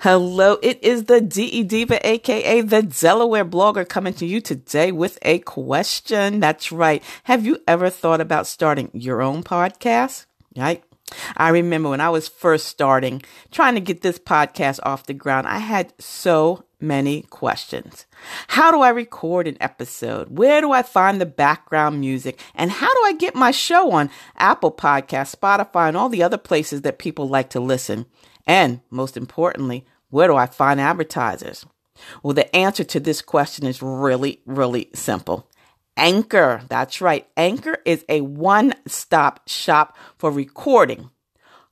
Hello, it is the DE Diva, aka the Delaware blogger, coming to you today with a question. That's right. Have you ever thought about starting your own podcast? Right? I remember when I was first starting, trying to get this podcast off the ground, I had so many questions. How do I record an episode? Where do I find the background music? And how do I get my show on Apple Podcasts, Spotify, and all the other places that people like to listen? And most importantly, where do I find advertisers? Well, the answer to this question is really, really simple. Anchor. That's right. Anchor is a one stop shop for recording,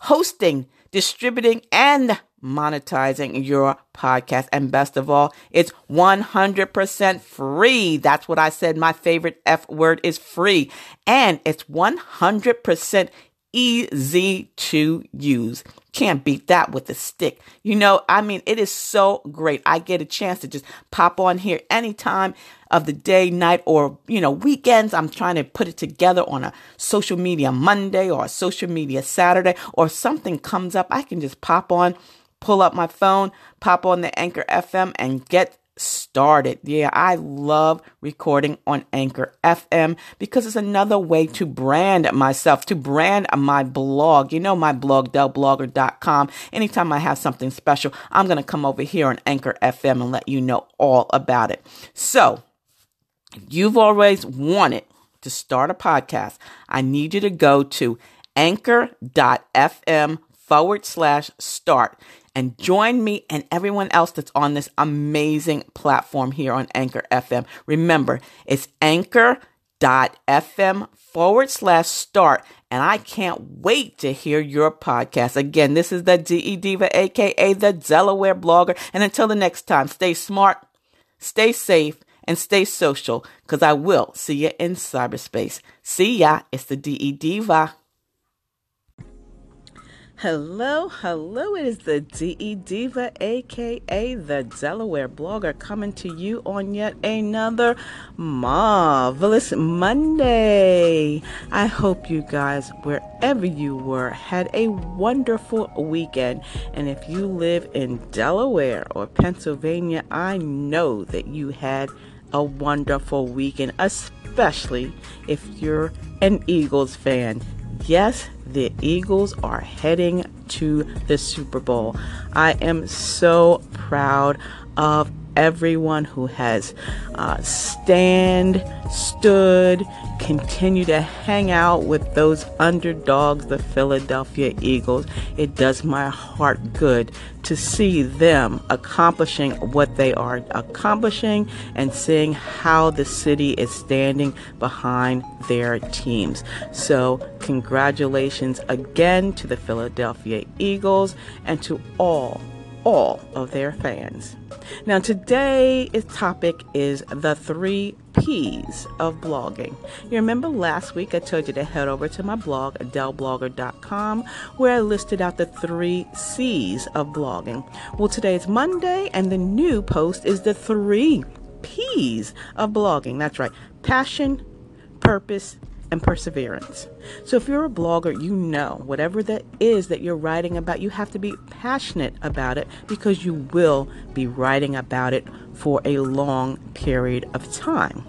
hosting, distributing, and monetizing your podcast. And best of all, it's 100% free. That's what I said. My favorite F word is free. And it's 100% easy to use. Can't beat that with a stick. You know, I mean, it is so great. I get a chance to just pop on here anytime of the day, night, or, you know, weekends. I'm trying to put it together on a social media Monday or a social media Saturday, or something comes up. I can just pop on, pull up my phone, pop on the Anchor FM, and get started. Yeah, I love recording on Anchor FM because it's another way to brand myself, to brand my blog. You know, my blog, delblogger.com. Anytime I have something special, I'm going to come over here on Anchor FM and let you know all about it. So, you've always wanted to start a podcast. I need you to go to anchor.fm forward slash start and join me and everyone else that's on this amazing platform here on Anchor FM. Remember, it's anchor.fm forward slash start. And I can't wait to hear your podcast. Again, this is the DE Diva, aka the Delaware blogger. And until the next time, stay smart, stay safe, and stay social because I will see you in cyberspace. See ya. It's the DE Diva. Hello, hello. It is the DE Diva, aka the Delaware blogger, coming to you on yet another marvelous Monday. I hope you guys, wherever you were, had a wonderful weekend. And if you live in Delaware or Pennsylvania, I know that you had a wonderful weekend, especially if you're an Eagles fan. Yes, the Eagles are heading to the Super Bowl. I am so proud of everyone who has uh, stand, stood, continue to hang out with those underdogs, the Philadelphia Eagles. It does my heart good to see them accomplishing what they are accomplishing and seeing how the city is standing behind their teams. So, congratulations again to the Philadelphia Eagles and to all all of their fans. Now, today's topic is the three P's of blogging. You remember last week I told you to head over to my blog, delblogger.com, where I listed out the three C's of blogging. Well, today is Monday, and the new post is the three P's of blogging. That's right passion, purpose, and perseverance. So, if you're a blogger, you know whatever that is that you're writing about, you have to be passionate about it because you will be writing about it for a long period of time.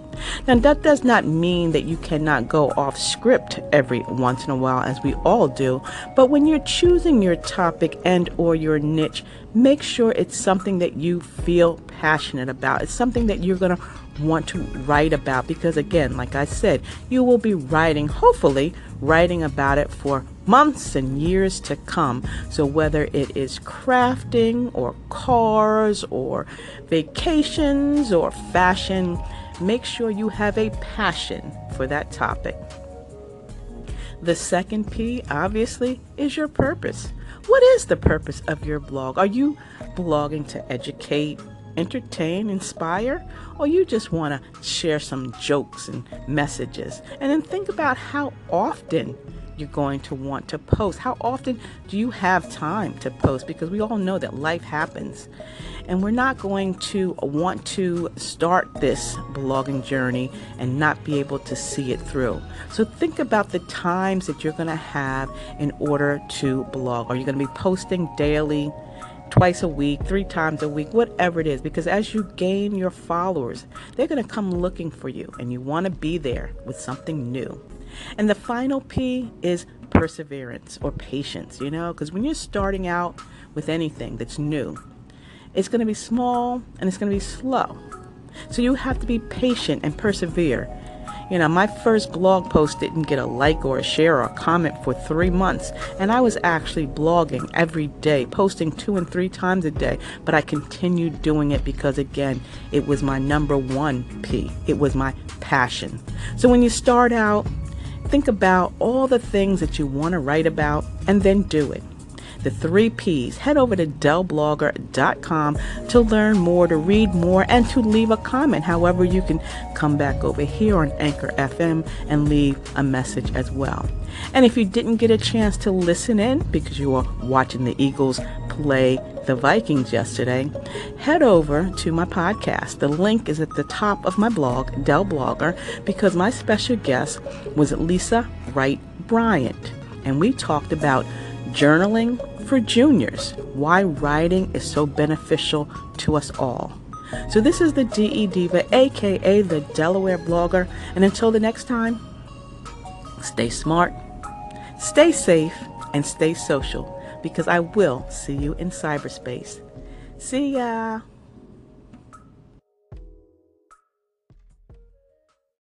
Now, that does not mean that you cannot go off script every once in a while, as we all do. But when you're choosing your topic and or your niche, make sure it's something that you feel passionate about. It's something that you're going to want to write about because, again, like I said, you will be writing, hopefully, writing about it for months and years to come. So, whether it is crafting or cars or vacations or fashion, make sure you have a passion for that topic. The second P, obviously, is your purpose. What is the purpose of your blog? Are you blogging to educate, entertain, inspire, or you just want to share some jokes and messages. And then think about how often you're going to want to post. How often do you have time to post? Because we all know that life happens. And we're not going to want to start this blogging journey and not be able to see it through. So think about the times that you're going to have in order to blog. Are you going to be posting daily? twice a week, three times a week, whatever it is, because as you gain your followers, they're going to come looking for you and you want to be there with something new. And the final P is perseverance or patience, you know, because when you're starting out with anything that's new, it's going to be small and it's going to be slow. So you have to be patient and persevere. You know, my first blog post didn't get a like or a share or a comment for three months, and I was actually blogging every day, posting two and three times a day. But I continued doing it because, again, it was my number one P. It was my passion. So when you start out, think about all the things that you want to write about and then do it the three P's. Head over to delblogger.com to learn more, to read more, and to leave a comment. However, you can come back over here on Anchor FM and leave a message as well. And if you didn't get a chance to listen in because you were watching the Eagles play the Vikings yesterday, head over to my podcast. The link is at the top of my blog, Del Blogger, because my special guest was Lisa Wright Bryant. And we talked about journaling for juniors, why writing is so beneficial to us all. So, this is the DE Diva, aka the Delaware blogger. And until the next time, stay smart, stay safe, and stay social because I will see you in cyberspace. See ya.